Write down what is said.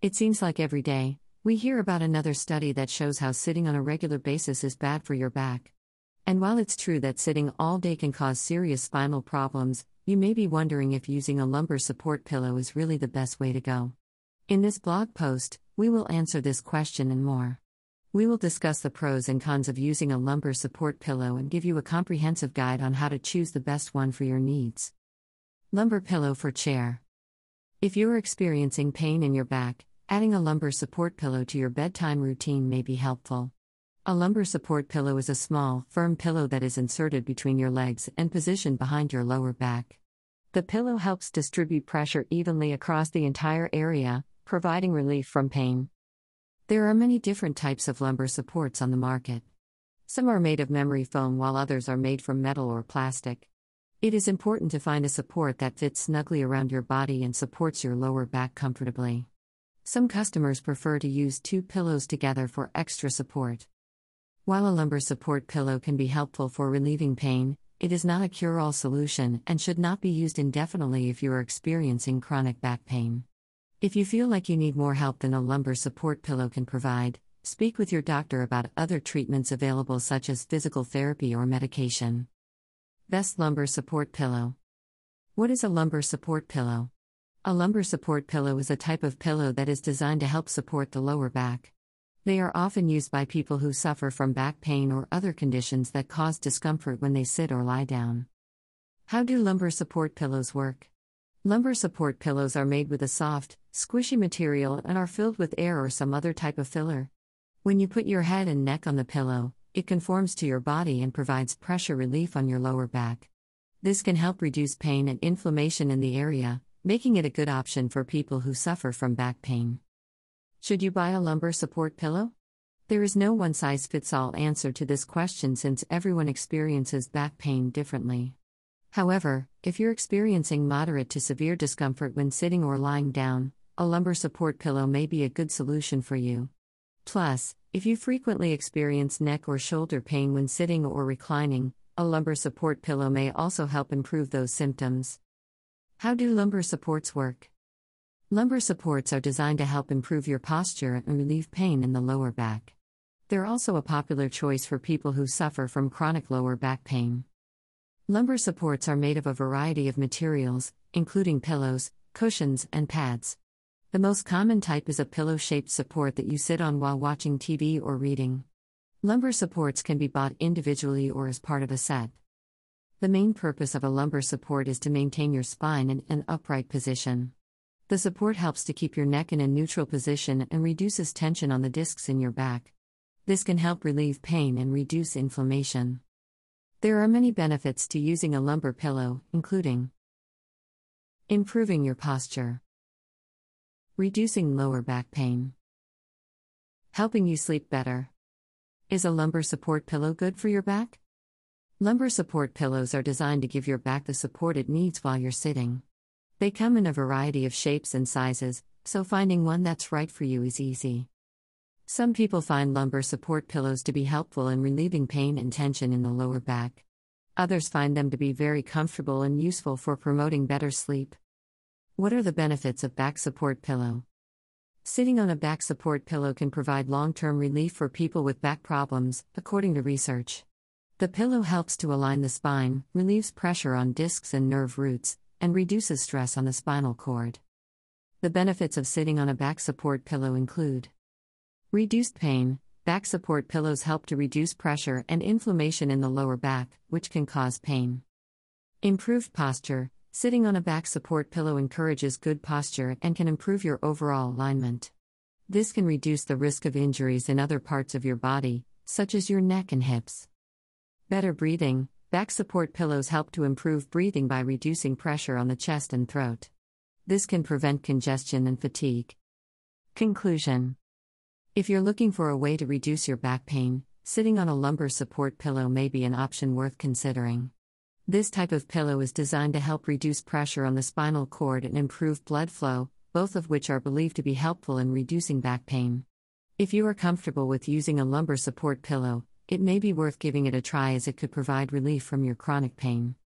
It seems like every day, we hear about another study that shows how sitting on a regular basis is bad for your back. And while it's true that sitting all day can cause serious spinal problems, you may be wondering if using a lumbar support pillow is really the best way to go. In this blog post, we will answer this question and more. We will discuss the pros and cons of using a lumbar support pillow and give you a comprehensive guide on how to choose the best one for your needs. Lumbar pillow for chair. If you're experiencing pain in your back, adding a lumbar support pillow to your bedtime routine may be helpful. A lumbar support pillow is a small, firm pillow that is inserted between your legs and positioned behind your lower back. The pillow helps distribute pressure evenly across the entire area, providing relief from pain. There are many different types of lumbar supports on the market. Some are made of memory foam while others are made from metal or plastic. It is important to find a support that fits snugly around your body and supports your lower back comfortably. Some customers prefer to use two pillows together for extra support. While a lumbar support pillow can be helpful for relieving pain, it is not a cure all solution and should not be used indefinitely if you are experiencing chronic back pain. If you feel like you need more help than a lumbar support pillow can provide, speak with your doctor about other treatments available, such as physical therapy or medication. Best Lumbar Support Pillow. What is a lumbar support pillow? A lumbar support pillow is a type of pillow that is designed to help support the lower back. They are often used by people who suffer from back pain or other conditions that cause discomfort when they sit or lie down. How do lumbar support pillows work? Lumbar support pillows are made with a soft, squishy material and are filled with air or some other type of filler. When you put your head and neck on the pillow, it conforms to your body and provides pressure relief on your lower back. This can help reduce pain and inflammation in the area, making it a good option for people who suffer from back pain. Should you buy a lumbar support pillow? There is no one size fits all answer to this question since everyone experiences back pain differently. However, if you're experiencing moderate to severe discomfort when sitting or lying down, a lumbar support pillow may be a good solution for you. Plus, if you frequently experience neck or shoulder pain when sitting or reclining, a lumbar support pillow may also help improve those symptoms. How do lumbar supports work? Lumbar supports are designed to help improve your posture and relieve pain in the lower back. They're also a popular choice for people who suffer from chronic lower back pain. Lumbar supports are made of a variety of materials, including pillows, cushions, and pads. The most common type is a pillow shaped support that you sit on while watching TV or reading. Lumbar supports can be bought individually or as part of a set. The main purpose of a lumbar support is to maintain your spine in an upright position. The support helps to keep your neck in a neutral position and reduces tension on the discs in your back. This can help relieve pain and reduce inflammation. There are many benefits to using a lumbar pillow, including improving your posture. Reducing lower back pain. Helping you sleep better. Is a lumbar support pillow good for your back? Lumbar support pillows are designed to give your back the support it needs while you're sitting. They come in a variety of shapes and sizes, so finding one that's right for you is easy. Some people find lumbar support pillows to be helpful in relieving pain and tension in the lower back. Others find them to be very comfortable and useful for promoting better sleep. What are the benefits of back support pillow? Sitting on a back support pillow can provide long term relief for people with back problems, according to research. The pillow helps to align the spine, relieves pressure on discs and nerve roots, and reduces stress on the spinal cord. The benefits of sitting on a back support pillow include reduced pain. Back support pillows help to reduce pressure and inflammation in the lower back, which can cause pain. Improved posture. Sitting on a back support pillow encourages good posture and can improve your overall alignment. This can reduce the risk of injuries in other parts of your body, such as your neck and hips. Better breathing back support pillows help to improve breathing by reducing pressure on the chest and throat. This can prevent congestion and fatigue. Conclusion If you're looking for a way to reduce your back pain, sitting on a lumbar support pillow may be an option worth considering. This type of pillow is designed to help reduce pressure on the spinal cord and improve blood flow, both of which are believed to be helpful in reducing back pain. If you are comfortable with using a lumbar support pillow, it may be worth giving it a try as it could provide relief from your chronic pain.